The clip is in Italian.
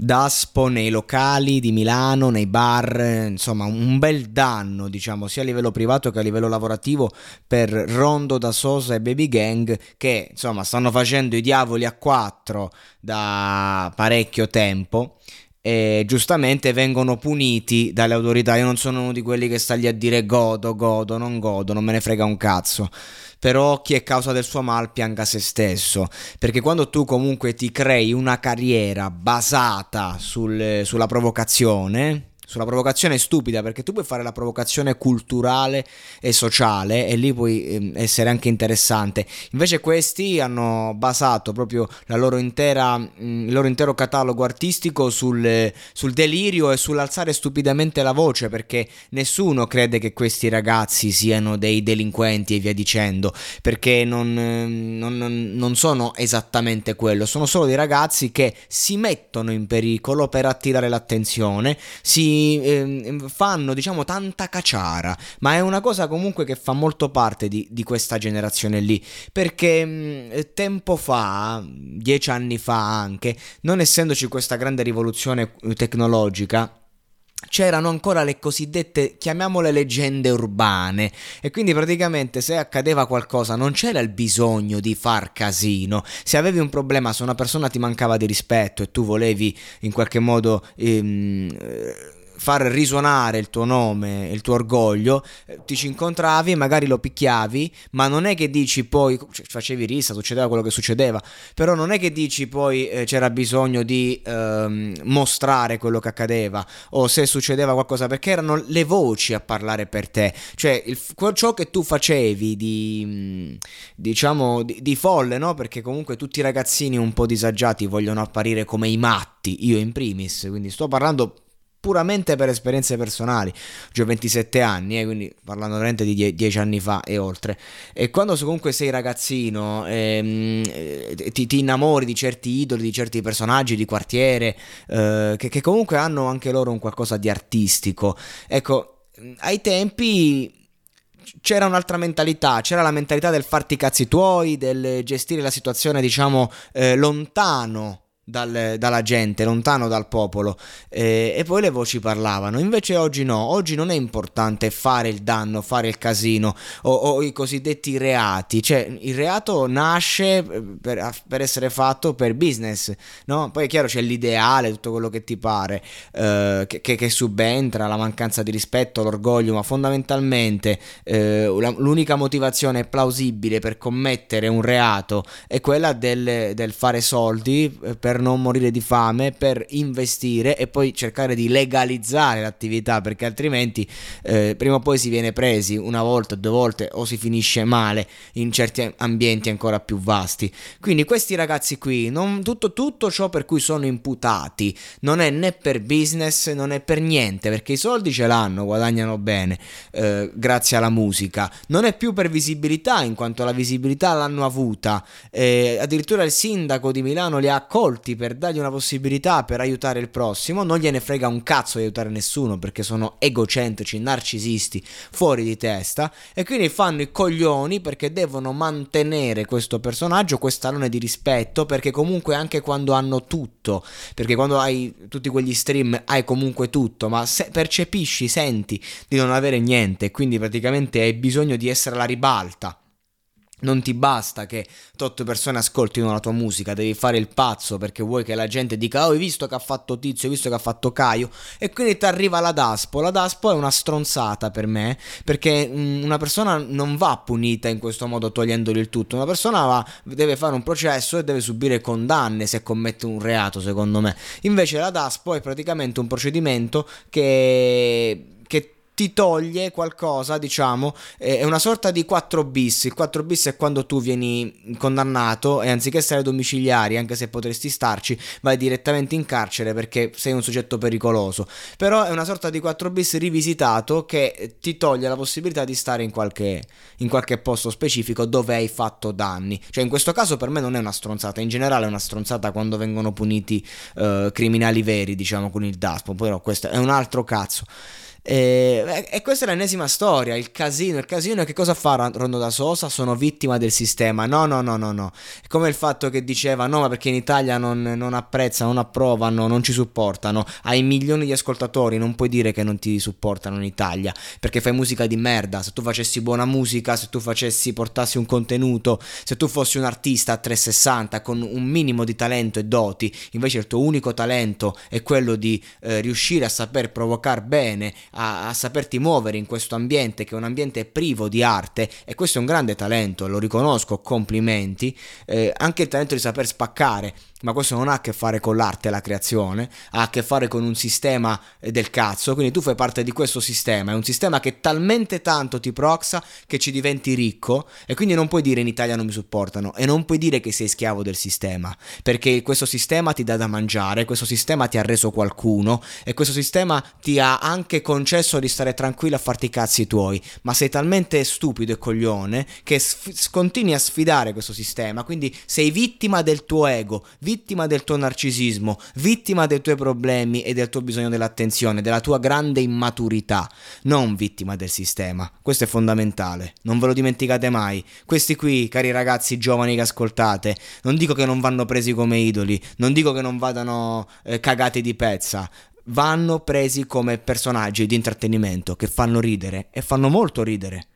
Daspo nei locali di Milano, nei bar, insomma un bel danno diciamo sia a livello privato che a livello lavorativo per Rondo da Sosa e Baby Gang che insomma stanno facendo i diavoli a quattro da parecchio tempo e giustamente vengono puniti dalle autorità. Io non sono uno di quelli che sta lì a dire godo, godo, non godo, non me ne frega un cazzo però chi è causa del suo mal pianga se stesso, perché quando tu comunque ti crei una carriera basata sul, sulla provocazione, sulla provocazione stupida, perché tu puoi fare la provocazione culturale e sociale e lì puoi eh, essere anche interessante. Invece questi hanno basato proprio intera, mh, il loro intero catalogo artistico sul, sul, delirio e sull'alzare stupidamente la voce, perché nessuno crede che questi ragazzi siano dei delinquenti e via dicendo, perché non, non, non sono esattamente quello, sono solo dei ragazzi che si mettono in pericolo per attirare l'attenzione, si eh, fanno diciamo tanta caciara, ma è una cosa comunque che fa molto parte di, di questa generazione lì, perché mh, mm, tempo fa, dieci anni fa anche, non essendoci questa grande rivoluzione tecnologica, c'erano ancora le cosiddette, chiamiamole leggende urbane, e quindi praticamente se accadeva qualcosa non c'era il bisogno di far casino. Se avevi un problema, se una persona ti mancava di rispetto e tu volevi in qualche modo ehm, far risuonare il tuo nome, il tuo orgoglio, eh, ti ci incontravi, magari lo picchiavi, ma non è che dici poi, cioè, facevi rissa, succedeva quello che succedeva, però non è che dici poi eh, c'era bisogno di ehm, mostrare quello che accadeva o se succedeva qualcosa, perché erano le voci a parlare per te, cioè il, ciò che tu facevi di, mm, diciamo, di, di folle, no? Perché comunque tutti i ragazzini un po' disagiati vogliono apparire come i matti, io in primis, quindi sto parlando puramente per esperienze personali. Ho 27 anni, eh, quindi parlando veramente di 10 anni fa e oltre. E quando comunque sei ragazzino, ehm, eh, ti, ti, innamori di certi idoli, di certi personaggi di quartiere, eh, che, che comunque hanno anche loro un qualcosa di artistico. Ecco, ai tempi c'era un'altra mentalità, c'era la mentalità del farti i cazzi tuoi, del gestire la situazione, diciamo, eh, lontano dal, dalla gente, lontano dal popolo, eh, e poi le voci parlavano. Invece oggi no, oggi non è importante fare il danno, fare il casino o, o i cosiddetti reati, cioè il reato nasce eh, per, per, essere fatto per business, no? Poi è chiaro c'è l'ideale, tutto quello che ti pare, eh, che, che, che, subentra, la mancanza di rispetto, l'orgoglio, ma fondamentalmente eh, l'unica motivazione plausibile per commettere un reato è quella del, del fare soldi eh, non morire di fame, per investire e poi cercare di legalizzare l'attività, perché altrimenti eh, prima o poi si viene presi una volta, due volte o si finisce male in certi ambienti ancora più vasti. Quindi questi ragazzi qui, non, tutto, tutto ciò per cui sono imputati, non è né per business, non è per niente, perché i soldi ce l'hanno, guadagnano bene, eh, grazie alla musica, non è più per visibilità, in quanto la visibilità l'hanno avuta, eh, addirittura il sindaco di Milano li ha accolti tutti per dargli una possibilità per aiutare il prossimo, non gliene frega un cazzo di aiutare nessuno perché sono egocentrici, narcisisti, fuori di testa e quindi fanno i coglioni perché devono mantenere questo personaggio, quest'alone di rispetto perché comunque anche quando hanno tutto, perché quando hai tutti quegli stream hai comunque tutto, ma se percepisci, senti di non avere niente, quindi praticamente hai bisogno di essere alla ribalta non ti basta che tot persone ascoltino la tua musica, devi fare il pazzo perché vuoi che la gente dica oh hai visto che ha fatto Tizio, hai visto che ha fatto Caio e quindi ti arriva la Daspo. La Daspo è una stronzata per me perché mm, una persona non va punita in questo modo togliendogli il tutto, una persona va, deve fare un processo e deve subire condanne se commette un reato secondo me. Invece la Daspo è praticamente un procedimento che ti toglie qualcosa, diciamo, è una sorta di 4 bis. Il 4 bis è quando tu vieni condannato e anziché stare domiciliari, anche se potresti starci, vai direttamente in carcere perché sei un soggetto pericoloso. Però è una sorta di 4 bis rivisitato che ti toglie la possibilità di stare in qualche, in qualche posto specifico dove hai fatto danni. Cioè in questo caso per me non è una stronzata, in generale è una stronzata quando vengono puniti uh, criminali veri, diciamo, con il DASPO, però questo è un altro cazzo. E, e, questa è l'ennesima storia, il casino, il casino che cosa fa Rondo da Sosa? Sono vittima del sistema, no no no no no, è come il fatto che diceva no ma perché in Italia non, non apprezzano, non approvano, non ci supportano, hai milioni di ascoltatori, non puoi dire che non ti supportano in Italia, perché fai musica di merda, se tu facessi buona musica, se tu facessi, portassi un contenuto, se tu fossi un artista a 360 con un minimo di talento e doti, invece il tuo unico talento è quello di eh, riuscire a saper provocare bene, a, a, saperti muovere in questo ambiente che è un ambiente privo di arte e questo è un grande talento, lo riconosco, complimenti, eh, anche il talento di saper spaccare ma questo non ha a che fare con l'arte e la creazione, ha a che fare con un sistema eh, del cazzo, quindi tu fai parte di questo sistema, è un sistema che talmente tanto ti proxa che ci diventi ricco e quindi non puoi dire in Italia non mi supportano e non puoi dire che sei schiavo del sistema, perché questo sistema ti dà da mangiare, questo sistema ti ha reso qualcuno e questo sistema ti ha anche concesso di stare tranquillo a farti i cazzi tuoi, ma sei talmente stupido e coglione che sf- continui a sfidare questo sistema, quindi sei vittima del tuo ego, vittima del tuo narcisismo, vittima dei tuoi problemi e del tuo bisogno dell'attenzione, della tua grande immaturità, non vittima del sistema. Questo è fondamentale, non ve lo dimenticate mai. Questi qui, cari ragazzi giovani che ascoltate, non dico che non vanno presi come idoli, non dico che non vadano eh, cagati di pezza, vanno presi come personaggi di intrattenimento che fanno ridere e fanno molto ridere.